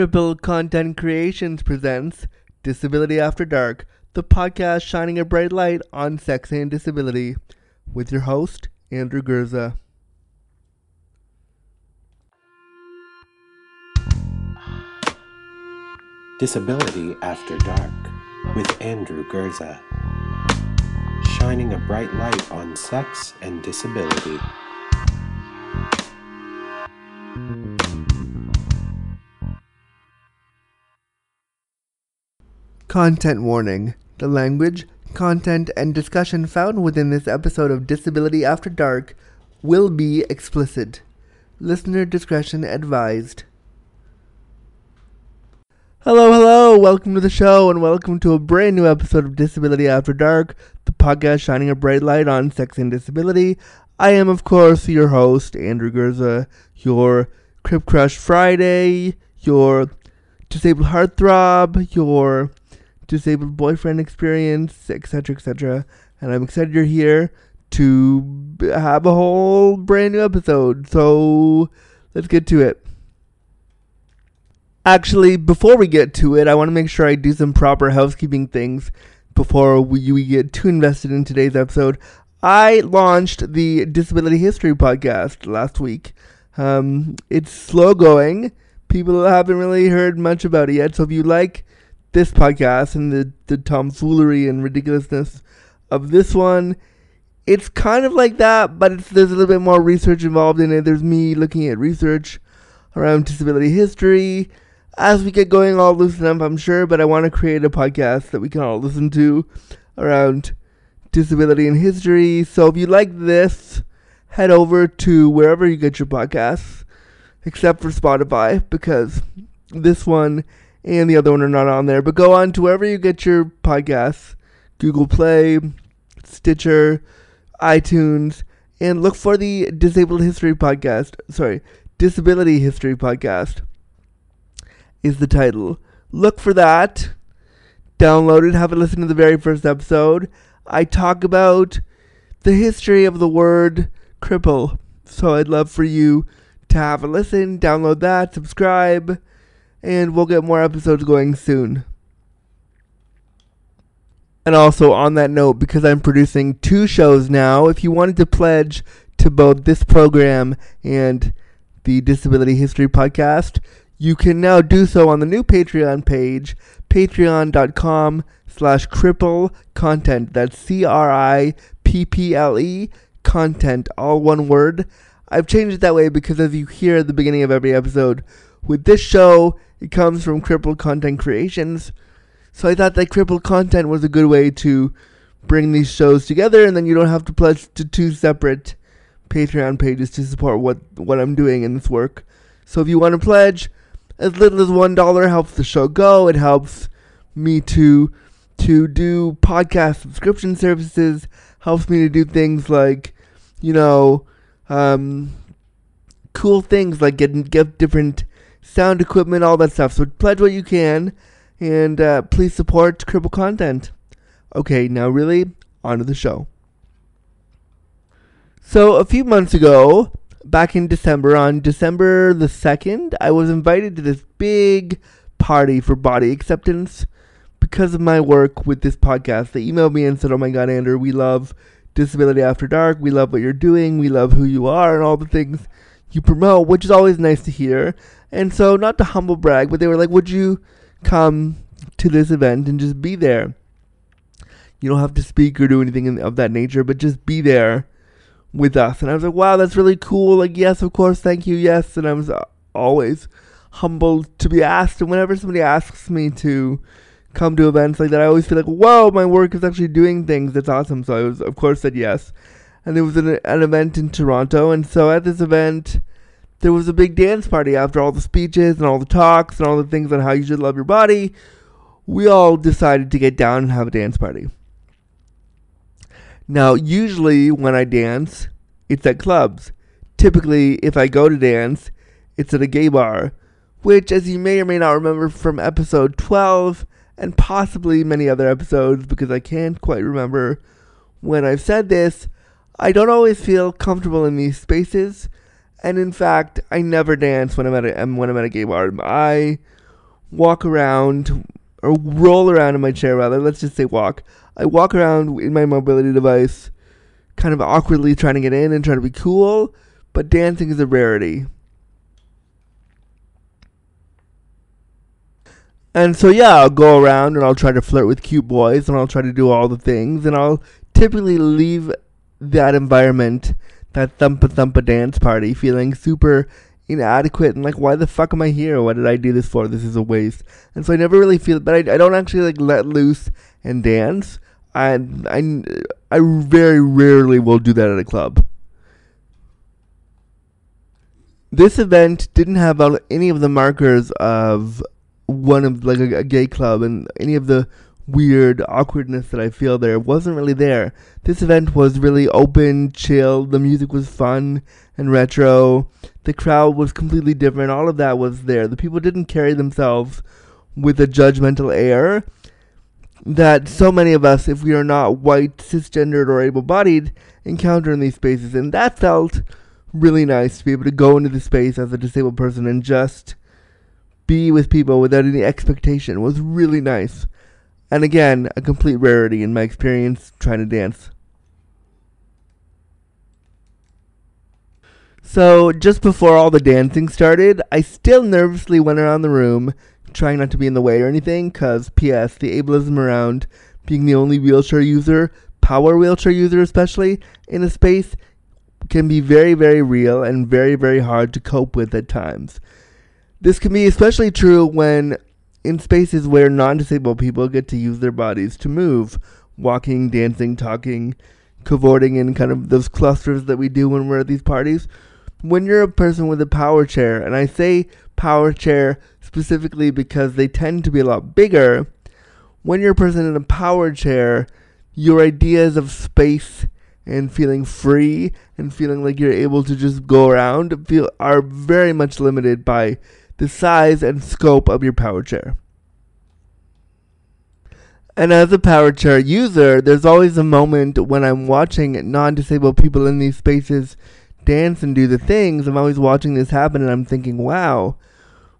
Cripple Content Creations presents Disability After Dark, the podcast shining a bright light on sex and disability, with your host, Andrew Gurza. Disability After Dark with Andrew Gurza, Shining a bright light on sex and disability. Content warning. The language, content, and discussion found within this episode of Disability After Dark will be explicit. Listener discretion advised. Hello, hello, welcome to the show, and welcome to a brand new episode of Disability After Dark, the podcast shining a bright light on sex and disability. I am, of course, your host, Andrew Gurza, your Crip Crush Friday, your disabled heartthrob, your disabled boyfriend experience, etc., etc. And I'm excited you're here to have a whole brand new episode. So let's get to it. Actually, before we get to it, I want to make sure I do some proper housekeeping things before we, we get too invested in today's episode. I launched the Disability History podcast last week. Um, it's slow going. People haven't really heard much about it yet. So if you like this podcast and the, the tomfoolery and ridiculousness of this one, it's kind of like that, but there's a little bit more research involved in it. There's me looking at research around disability history. As we get going, I'll loosen up, I'm sure, but I want to create a podcast that we can all listen to around disability and history. So if you like this, head over to wherever you get your podcasts, except for Spotify, because this one and the other one are not on there. But go on to wherever you get your podcasts Google Play, Stitcher, iTunes, and look for the Disabled History Podcast. Sorry, Disability History Podcast is the title. Look for that. Download it, have a listen to the very first episode. I talk about the history of the word cripple. So I'd love for you to have a listen, download that, subscribe, and we'll get more episodes going soon. And also, on that note, because I'm producing two shows now, if you wanted to pledge to both this program and the Disability History Podcast, you can now do so on the new Patreon page, patreon.com slash cripple content. That's C R I P P L E content, all one word. I've changed it that way because as you hear at the beginning of every episode, with this show, it comes from Crippled Content Creations. So I thought that Crippled Content was a good way to bring these shows together, and then you don't have to pledge to two separate Patreon pages to support what, what I'm doing in this work. So if you want to pledge, as little as one dollar helps the show go. It helps me to to do podcast subscription services. Helps me to do things like, you know, um, cool things like getting get different sound equipment, all that stuff. So pledge what you can, and uh, please support Cripple content. Okay, now really on to the show. So a few months ago, back in December, on December the second, I was invited to this big party for body acceptance because of my work with this podcast. They emailed me and said, "Oh my God, Andrew, we love Disability After Dark. We love what you're doing. We love who you are and all the things." You promote, which is always nice to hear. And so, not to humble brag, but they were like, Would you come to this event and just be there? You don't have to speak or do anything of that nature, but just be there with us. And I was like, Wow, that's really cool. Like, yes, of course, thank you, yes. And I was uh, always humbled to be asked. And whenever somebody asks me to come to events like that, I always feel like, Whoa, my work is actually doing things. That's awesome. So I was, of course, said yes and there was an, an event in Toronto. And so at this event, there was a big dance party after all the speeches and all the talks and all the things on how you should love your body. We all decided to get down and have a dance party. Now, usually when I dance, it's at clubs. Typically, if I go to dance, it's at a gay bar, which, as you may or may not remember from episode 12 and possibly many other episodes, because I can't quite remember when I've said this, I don't always feel comfortable in these spaces, and in fact, I never dance when I'm at a um, when I'm at a gay bar. I walk around or roll around in my chair rather. Let's just say walk. I walk around in my mobility device, kind of awkwardly trying to get in and trying to be cool, but dancing is a rarity. And so yeah, I'll go around and I'll try to flirt with cute boys and I'll try to do all the things and I'll typically leave that environment, that thumpa thumpa dance party, feeling super inadequate and like why the fuck am I here? What did I do this for? This is a waste. And so I never really feel but I, I don't actually like let loose and dance. I I I very rarely will do that at a club. This event didn't have any of the markers of one of like a, a gay club and any of the weird awkwardness that I feel there wasn't really there. This event was really open, chill. The music was fun and retro. The crowd was completely different. All of that was there. The people didn't carry themselves with a judgmental air that so many of us, if we are not white, cisgendered, or able bodied, encounter in these spaces. And that felt really nice to be able to go into the space as a disabled person and just be with people without any expectation it was really nice. And again, a complete rarity in my experience trying to dance. So, just before all the dancing started, I still nervously went around the room, trying not to be in the way or anything, because, P.S., the ableism around being the only wheelchair user, power wheelchair user especially, in a space can be very, very real and very, very hard to cope with at times. This can be especially true when in spaces where non disabled people get to use their bodies to move, walking, dancing, talking, cavorting in kind of those clusters that we do when we're at these parties. When you're a person with a power chair, and I say power chair specifically because they tend to be a lot bigger, when you're a person in a power chair, your ideas of space and feeling free and feeling like you're able to just go around feel are very much limited by the size and scope of your power chair. And as a power chair user, there's always a moment when I'm watching non disabled people in these spaces dance and do the things. I'm always watching this happen and I'm thinking, wow,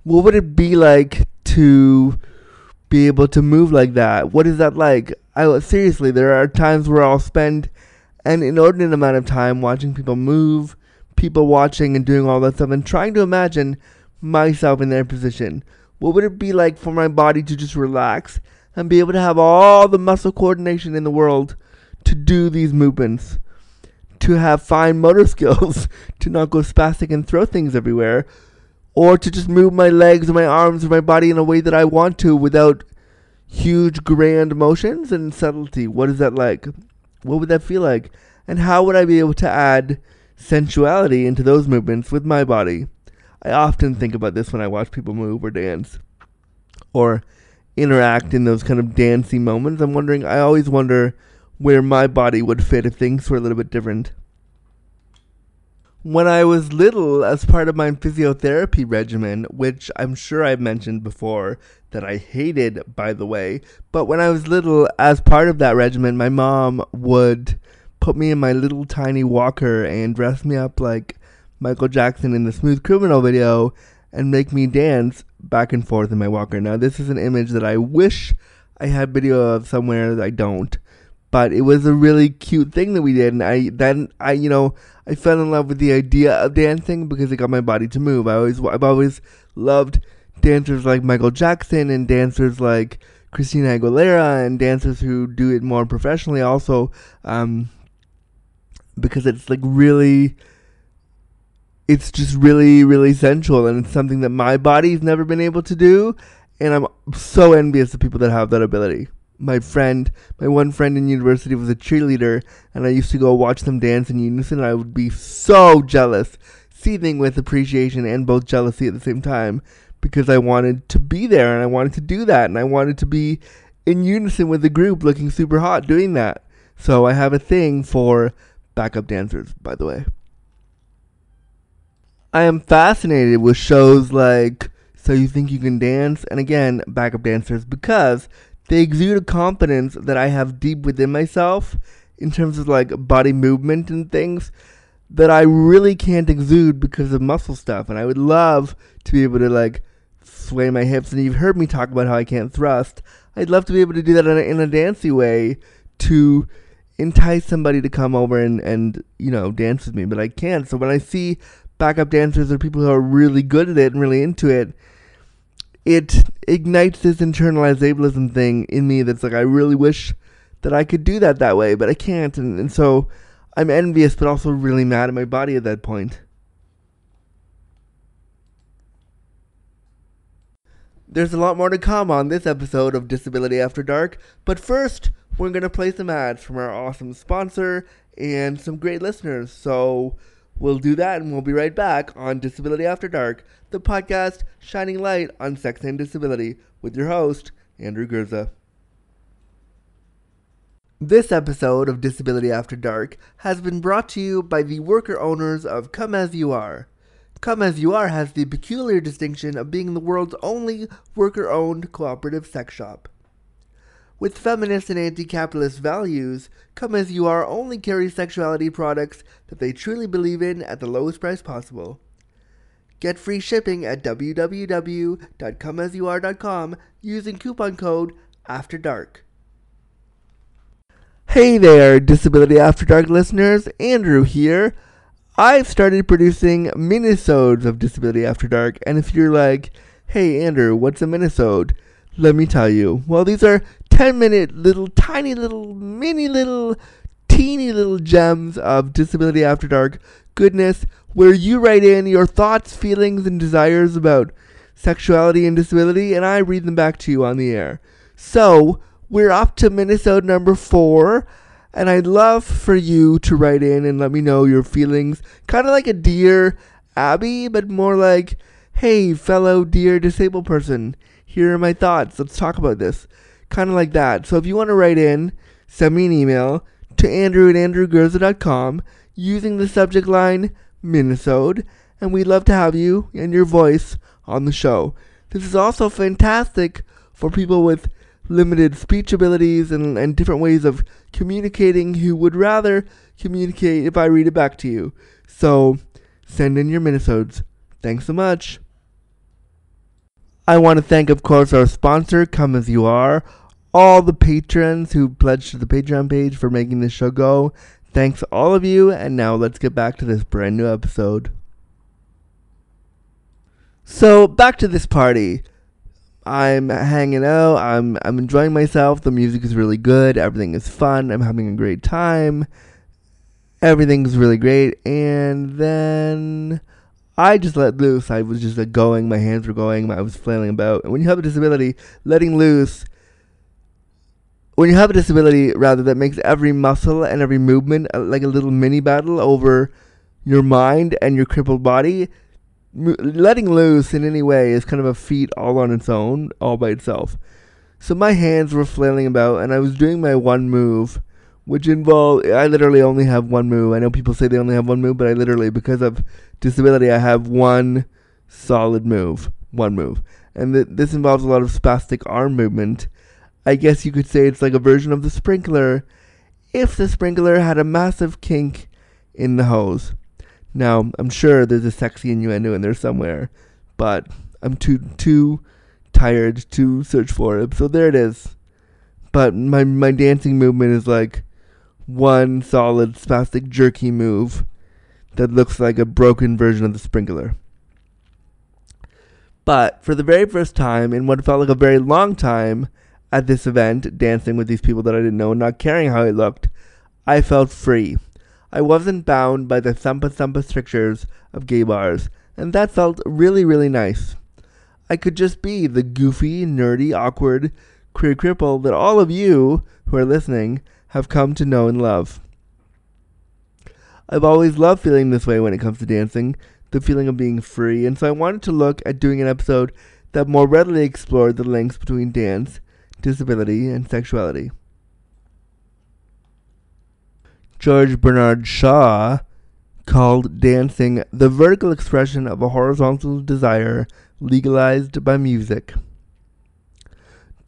what would it be like to be able to move like that? What is that like? I seriously, there are times where I'll spend an inordinate amount of time watching people move, people watching and doing all that stuff, and trying to imagine myself in their position? What would it be like for my body to just relax and be able to have all the muscle coordination in the world to do these movements? To have fine motor skills, to not go spastic and throw things everywhere, or to just move my legs or my arms or my body in a way that I want to without huge grand motions and subtlety. What is that like? What would that feel like? And how would I be able to add sensuality into those movements with my body? I often think about this when I watch people move or dance or interact in those kind of dancing moments. I'm wondering, I always wonder where my body would fit if things were a little bit different. When I was little, as part of my physiotherapy regimen, which I'm sure I've mentioned before that I hated, by the way, but when I was little, as part of that regimen, my mom would put me in my little tiny walker and dress me up like Michael Jackson in the Smooth Criminal video and make me dance back and forth in my walker. Now, this is an image that I wish I had video of somewhere that I don't. But it was a really cute thing that we did, and I then I you know I fell in love with the idea of dancing because it got my body to move. I always I've always loved dancers like Michael Jackson and dancers like Christina Aguilera and dancers who do it more professionally also um, because it's like really it's just really, really sensual, and it's something that my body's never been able to do, and I'm so envious of people that have that ability. My friend, my one friend in university was a cheerleader, and I used to go watch them dance in unison, and I would be so jealous, seething with appreciation and both jealousy at the same time, because I wanted to be there, and I wanted to do that, and I wanted to be in unison with the group, looking super hot doing that. So I have a thing for backup dancers, by the way. I am fascinated with shows like So You Think You Can Dance and again, Backup Dancers because they exude a confidence that I have deep within myself in terms of like body movement and things that I really can't exude because of muscle stuff. And I would love to be able to like sway my hips, and you've heard me talk about how I can't thrust. I'd love to be able to do that in a, in a dancey way to entice somebody to come over and, and, you know, dance with me, but I can't. So when I see backup dancers or people who are really good at it and really into it, it ignites this internalized ableism thing in me that's like, I really wish that I could do that that way, but I can't. And, and so I'm envious, but also really mad at my body at that point. There's a lot more to come on this episode of Disability After Dark, but first, we're going to play some ads from our awesome sponsor and some great listeners. So we'll do that and we'll be right back on Disability After Dark, the podcast shining light on sex and disability with your host, Andrew Gurza. This episode of Disability After Dark has been brought to you by the worker owners of Come As You Are. Come As You Are has the peculiar distinction of being the world's only worker owned cooperative sex shop. With feminist and anti capitalist values, Come As You Are only carries sexuality products that they truly believe in at the lowest price possible. Get free shipping at www.comeasyouare.com using coupon code After Dark. Hey there, Disability After Dark listeners, Andrew here. I've started producing minisodes of Disability After Dark, and if you're like, hey Andrew, what's a minisode? Let me tell you. Well, these are 10 minute little, tiny little, mini little, teeny little gems of Disability After Dark goodness where you write in your thoughts, feelings, and desires about sexuality and disability, and I read them back to you on the air. So, we're up to Minisode number four, and I'd love for you to write in and let me know your feelings. Kind of like a Dear Abby, but more like, hey, fellow dear disabled person, here are my thoughts. Let's talk about this. Kind of like that. So if you want to write in, send me an email to andrew at andrewgurza.com using the subject line Minisode, and we'd love to have you and your voice on the show. This is also fantastic for people with limited speech abilities and, and different ways of communicating who would rather communicate if I read it back to you. So send in your minisodes. Thanks so much. I want to thank, of course, our sponsor, Come As You Are, all the patrons who pledged to the Patreon page for making this show go. Thanks all of you, and now let's get back to this brand new episode. So, back to this party. I'm hanging out. I'm I'm enjoying myself. The music is really good. Everything is fun. I'm having a great time. Everything's really great. And then I just let loose. I was just like going. My hands were going. I was flailing about. And when you have a disability, letting loose. When you have a disability, rather, that makes every muscle and every movement uh, like a little mini battle over your mind and your crippled body letting loose in any way is kind of a feat all on its own, all by itself. So my hands were flailing about, and I was doing my one move, which involve I literally only have one move. I know people say they only have one move, but I literally, because of disability, I have one solid move, one move, and th- this involves a lot of spastic arm movement. I guess you could say it's like a version of the sprinkler, if the sprinkler had a massive kink in the hose. Now, I'm sure there's a sexy innuendo in there somewhere, but I'm too too tired to search for it. So there it is. But my my dancing movement is like one solid spastic jerky move that looks like a broken version of the sprinkler. But for the very first time in what felt like a very long time at this event, dancing with these people that I didn't know and not caring how I looked, I felt free. I wasn't bound by the thumpa thumpa strictures of gay bars, and that felt really, really nice. I could just be the goofy, nerdy, awkward, queer cripple that all of you who are listening have come to know and love. I've always loved feeling this way when it comes to dancing, the feeling of being free, and so I wanted to look at doing an episode that more readily explored the links between dance, disability, and sexuality. George Bernard Shaw called dancing the vertical expression of a horizontal desire legalized by music.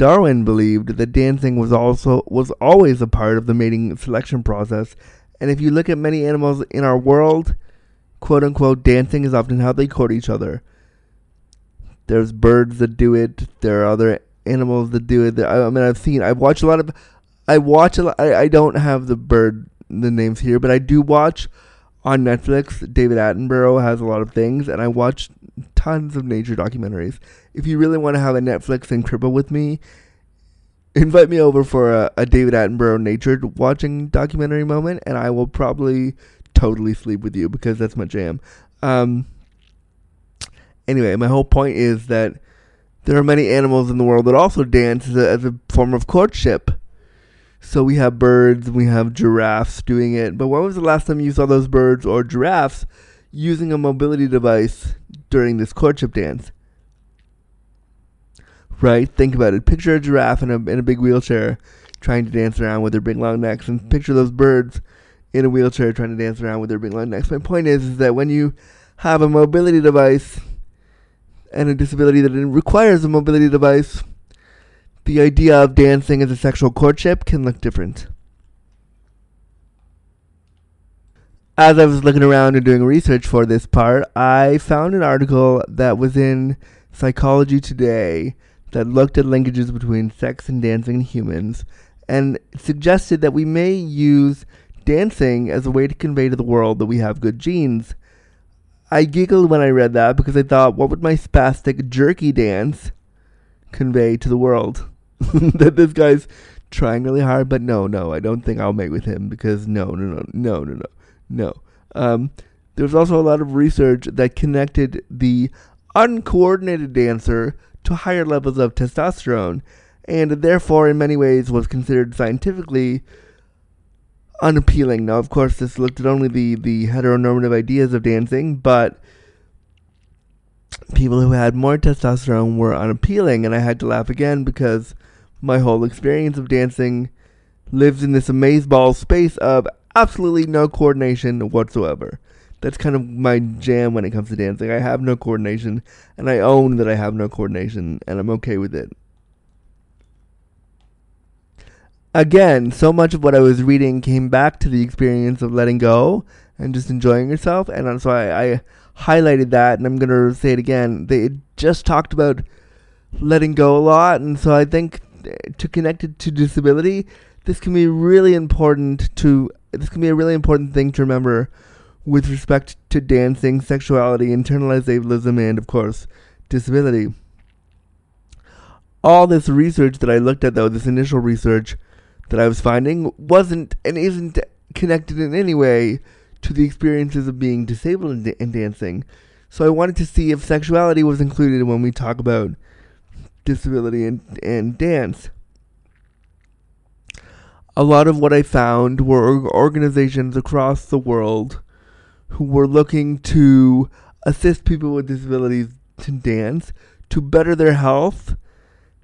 Darwin believed that dancing was also was always a part of the mating selection process, and if you look at many animals in our world, quote unquote dancing is often how they court each other. There's birds that do it. There are other animals that do it. I, mean, I've seen. I've watched a lot of. I watch a lot. I, I don't have the bird the names here, but I do watch on Netflix. David Attenborough has a lot of things, and I watch tons of nature documentaries. If you really want to have a Netflix and cripple with me, invite me over for a, a David Attenborough nature watching documentary moment, and I will probably totally sleep with you because that's my jam. Um, anyway, my whole point is that there are many animals in the world that also dance as a, as a form of courtship. So we have birds, we have giraffes doing it. But when was the last time you saw those birds or giraffes using a mobility device during this courtship dance? Right? Think about it. Picture a giraffe in a in a big wheelchair trying to dance around with their big long necks, and picture those birds in a wheelchair trying to dance around with their big long necks. My point is, is that when you have a mobility device and a disability that requires a mobility device, the idea of dancing as a sexual courtship can look different. As I was looking around and doing research for this part, I found an article that was in Psychology Today that looked at linkages between sex and dancing in humans and suggested that we may use dancing as a way to convey to the world that we have good genes. I giggled when I read that because I thought, what would my spastic jerky dance convey to the world? that this guy's trying really hard, but no, no, I don't think I'll mate with him because no, no, no, no, no, no, no. Um, there's also a lot of research that connected the uncoordinated dancer to higher levels of testosterone, and therefore, in many ways, was considered scientifically unappealing. Now, of course, this looked at only the, the heteronormative ideas of dancing, but people who had more testosterone were unappealing, and I had to laugh again because my whole experience of dancing lives in this amazeball space of absolutely no coordination whatsoever. That's kind of my jam when it comes to dancing. I have no coordination, and I own that I have no coordination, and I'm okay with it. Again, so much of what I was reading came back to the experience of letting go and just enjoying yourself, and so I, I highlighted that, and I'm gonna say it again. They just talked about letting go a lot, and so I think eh, to connect it to disability, this can be really important to this can be a really important thing to remember with respect to dancing, sexuality, internalized ableism, and of course, disability. All this research that I looked at, though, this initial research that I was finding, wasn't and isn't connected in any way to the experiences of being disabled in, in dancing. So I wanted to see if sexuality was included when we talk about disability and, and dance. A lot of what I found were organizations across the world who were looking to assist people with disabilities to dance, to better their health,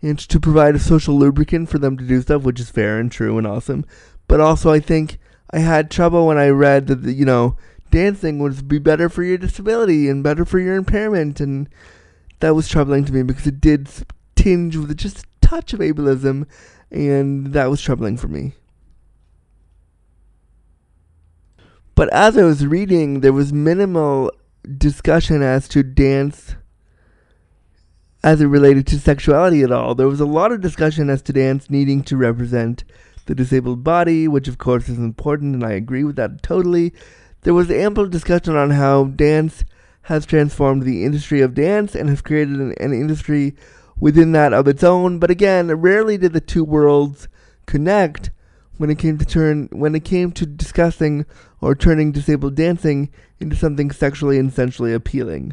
and to provide a social lubricant for them to do stuff, which is fair and true and awesome. But also, I think I had trouble when I read that, you know, dancing would be better for your disability and better for your impairment, and that was troubling to me because it did tinge with just a touch of ableism, and that was troubling for me. But as I was reading, there was minimal discussion as to dance as it related to sexuality at all. There was a lot of discussion as to dance needing to represent the disabled body, which of course is important, and I agree with that totally. There was ample discussion on how dance has transformed the industry of dance and has created an, an industry within that of its own. But again, rarely did the two worlds connect when it came to turn when it came to discussing or turning disabled dancing into something sexually and sensually appealing.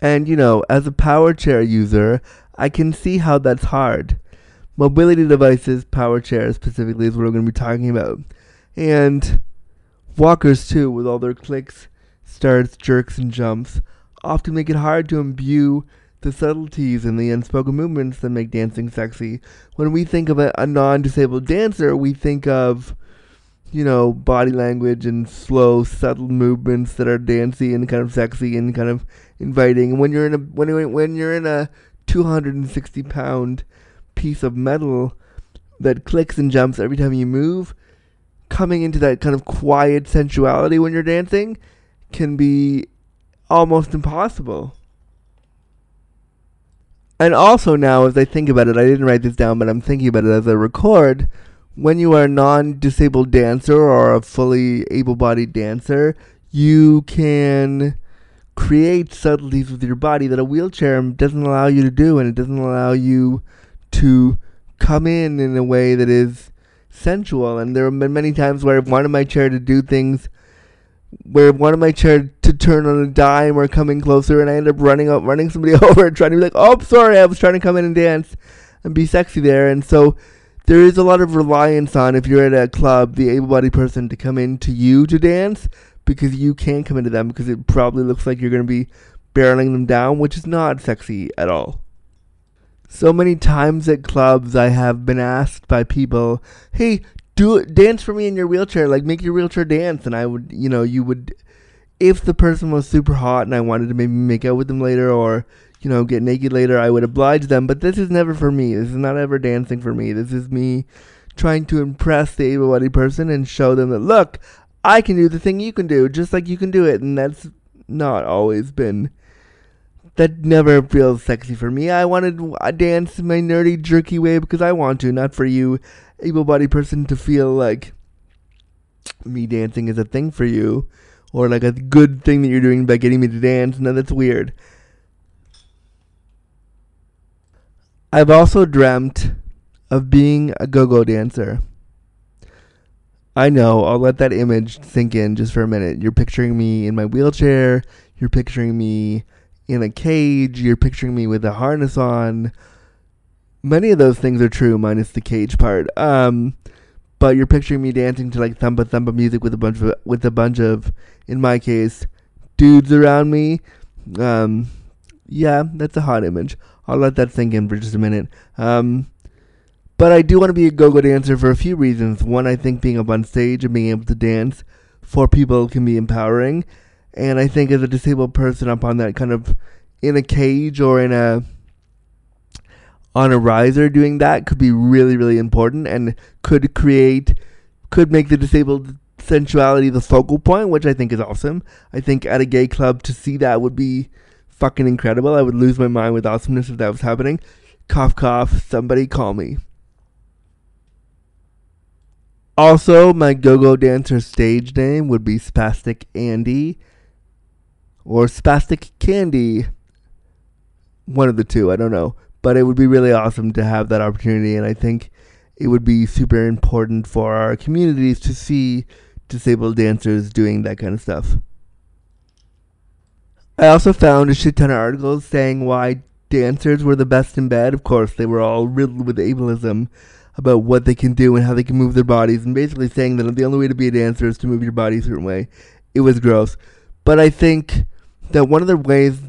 And you know, as a power chair user, I can see how that's hard. Mobility devices, power chairs specifically, is what we're going to be talking about. And walkers, too, with all their clicks, starts, jerks, and jumps often make it hard to imbue the subtleties and the unspoken movements that make dancing sexy. When we think of a, a non disabled dancer, we think of, you know, body language and slow, subtle movements that are dancey and kind of sexy and kind of inviting. And when you're in a when when you're in a 260 pound piece of metal that clicks and jumps every time you move, coming into that kind of quiet sensuality when you're dancing can be almost impossible. And also now, as I think about it, I didn't write this down, but I'm thinking about it as I record. When you are a non-disabled dancer or a fully able-bodied dancer, you can create subtleties with your body that a wheelchair doesn't allow you to do, and it doesn't allow you to come in in a way that is sensual. And there have been many times where I've wanted my chair to do things where one of my chair to turn on a dime or coming closer, and I end up running up, running somebody over, and trying to be like, "Oh, sorry, I was trying to come in and dance and be sexy there." And so there is a lot of reliance on if you're at a club, the able-bodied person to come in to you to dance because you can't come into them because it probably looks like you're going to be barreling them down, which is not sexy at all. So many times at clubs, I have been asked by people, "Hey, do dance for me in your wheelchair, like make your wheelchair dance." And I would, you know, you would, if the person was super hot and I wanted to maybe make out with them later or you know get naked later, I would oblige them. But this is never for me. This is not ever dancing for me. This is me trying to impress the able-bodied person and show them that look, I can do the thing you can do, just like you can do it, and that's not always been that never feels sexy for me. I wanted to uh, dance my nerdy, jerky way because I want to, not for you, able bodied person, to feel like me dancing is a thing for you or like a good thing that you're doing by getting me to dance. No, that's weird. I've also dreamt of being a go go dancer. I know, I'll let that image sink in just for a minute. You're picturing me in my wheelchair, you're picturing me in a cage. You're picturing me with a harness on. Many of those things are true, minus the cage part. Um, but you're picturing me dancing to like thumba thumba music with a bunch of with a bunch of, in my case, dudes around me. Um, yeah, that's a hot image. I'll let that sink in for just a minute. Um, but I do want to be a go-go dancer for a few reasons. One, I think being up on stage and being able to dance for people can be empowering. And I think as a disabled person up on that kind of in a cage or in a on a riser doing that could be really, really important and could create could make the disabled sensuality the focal point, which I think is awesome. I think at a gay club to see that would be fucking incredible. I would lose my mind with awesomeness if that was happening. Cough cough, somebody call me. Also, my go-go dancer stage name would be Spastic Andy or Spastic Candy. One of the two, I don't know. But it would be really awesome to have that opportunity, and I think it would be super important for our communities to see disabled dancers doing that kind of stuff. I also found a shit ton of articles saying why dancers were the best in bed. Of course, they were all riddled with ableism about what they can do and how they can move their bodies, and basically saying that the only way to be a dancer is to move your body a certain way. It was gross. But I think that one of the ways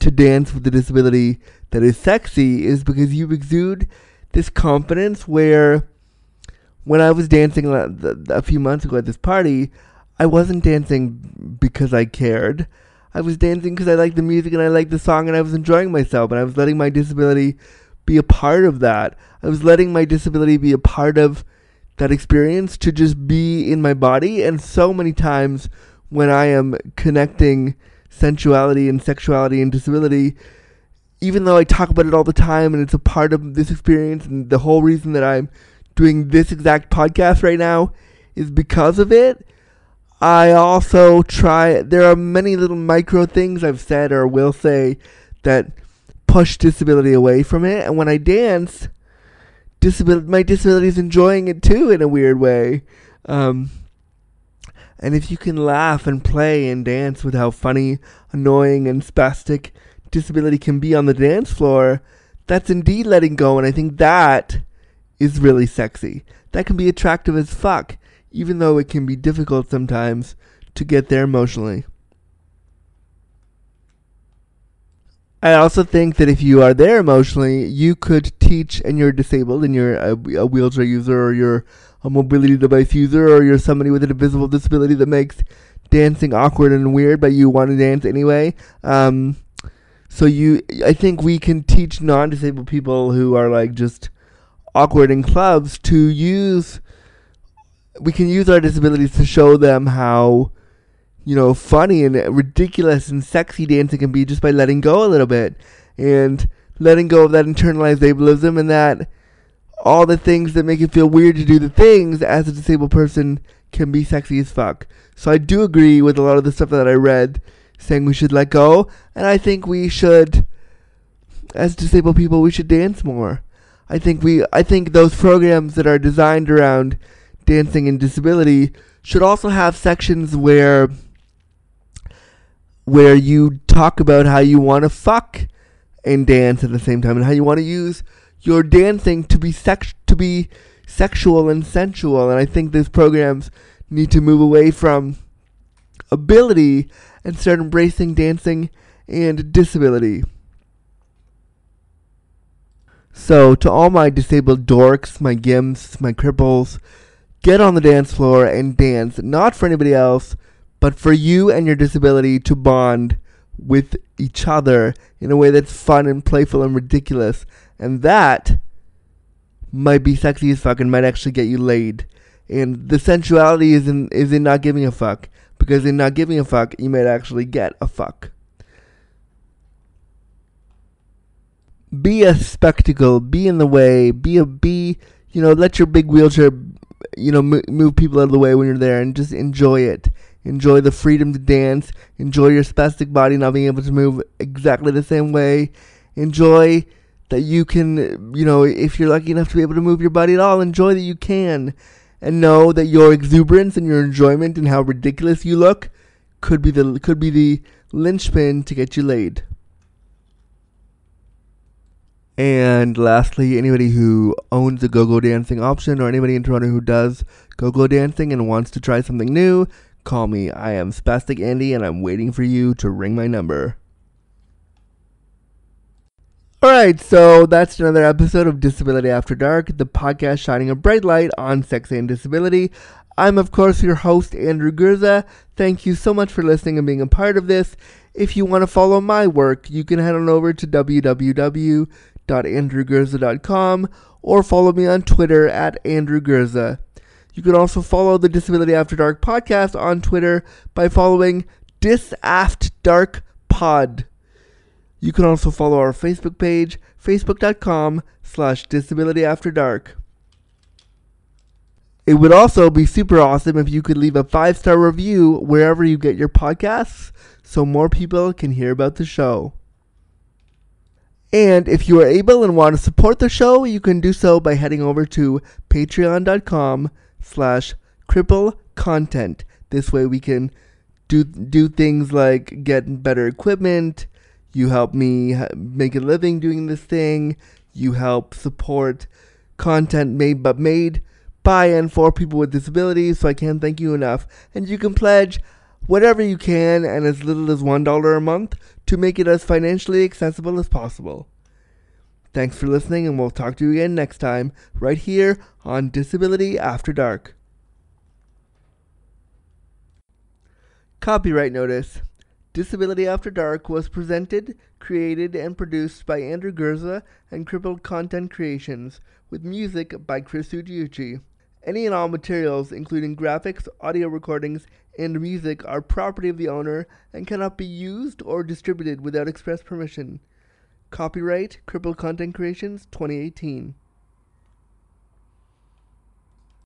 to dance with a disability that is sexy is because you exude this confidence where when I was dancing a few months ago at this party, I wasn't dancing because I cared. I was dancing because I liked the music and I liked the song and I was enjoying myself and I was letting my disability be a part of that. I was letting my disability be a part of that experience to just be in my body. And so many times when I am connecting sensuality and sexuality and disability, even though I talk about it all the time and it's a part of this experience, and the whole reason that I'm doing this exact podcast right now is because of it. I also try, there are many little micro things I've said or will say that push disability away from it. And when I dance, disability, my disability is enjoying it too in a weird way. Um, and if you can laugh and play and dance with how funny, annoying, and spastic disability can be on the dance floor, that's indeed letting go. And I think that is really sexy. That can be attractive as fuck, even though it can be difficult sometimes to get there emotionally. I also think that if you are there emotionally, you could teach, and you're disabled, and you're a, a wheelchair user, or you're a mobility device user or you're somebody with an invisible disability that makes dancing awkward and weird, but you want to dance anyway. Um, so you, I think we can teach non-disabled people who are like just awkward in clubs to use. We can use our disabilities to show them how you know, funny and ridiculous and sexy dancing can be just by letting go a little bit and letting go of that internalized ableism and that all the things that make it feel weird to do the things as a disabled person can be sexy as fuck. So I do agree with a lot of the stuff that I read saying we should let go, and I think we should as disabled people we should dance more. I think we I think those programs that are designed around dancing and disability should also have sections where where you talk about how you want to fuck and dance at the same time and how you want to use your dancing to be sex to be sexual and sensual and I think these programs need to move away from ability and start embracing dancing and disability. So, to all my disabled dorks, my gimps, my cripples, get on the dance floor and dance, not for anybody else, but for you and your disability to bond with each other in a way that's fun and playful and ridiculous. And that might be sexy as fuck and might actually get you laid. And the sensuality is in is in not giving a fuck. Because in not giving a fuck, you might actually get a fuck. Be a spectacle. Be in the way. Be a be. You know, let your big wheelchair, you know, move people out of the way when you're there, and just enjoy it. Enjoy the freedom to dance. Enjoy your spastic body not being able to move exactly the same way. Enjoy that you can, you know, if you're lucky enough to be able to move your body at all, enjoy that you can and know that your exuberance and your enjoyment and how ridiculous you look could be the could be the linchpin to get you laid. And lastly, anybody who owns a go-go dancing option or anybody in Toronto who does go-go dancing and wants to try something new, call me. I am Spastic Andy and I'm waiting for you to ring my number. Alright, so that's another episode of Disability After Dark, the podcast shining a bright light on sex and disability. I'm, of course, your host, Andrew Gurza. Thank you so much for listening and being a part of this. If you want to follow my work, you can head on over to www.andrewgurza.com or follow me on Twitter at Andrew Gurza. You can also follow the Disability After Dark podcast on Twitter by following DisAftDarkPod. You can also follow our Facebook page, facebook.com slash disabilityafterdark. It would also be super awesome if you could leave a five star review wherever you get your podcasts so more people can hear about the show. And if you are able and want to support the show, you can do so by heading over to patreon.com slash cripple content. This way we can do do things like get better equipment, you help me make a living doing this thing. You help support content made but made by and for people with disabilities. So I can't thank you enough. And you can pledge whatever you can and as little as $1 a month to make it as financially accessible as possible. Thanks for listening, and we'll talk to you again next time, right here on Disability After Dark. Copyright Notice Disability After Dark was presented, created, and produced by Andrew Gurza and Crippled Content Creations, with music by Chris Ujiuchi. Any and all materials, including graphics, audio recordings, and music, are property of the owner and cannot be used or distributed without express permission. Copyright Crippled Content Creations 2018.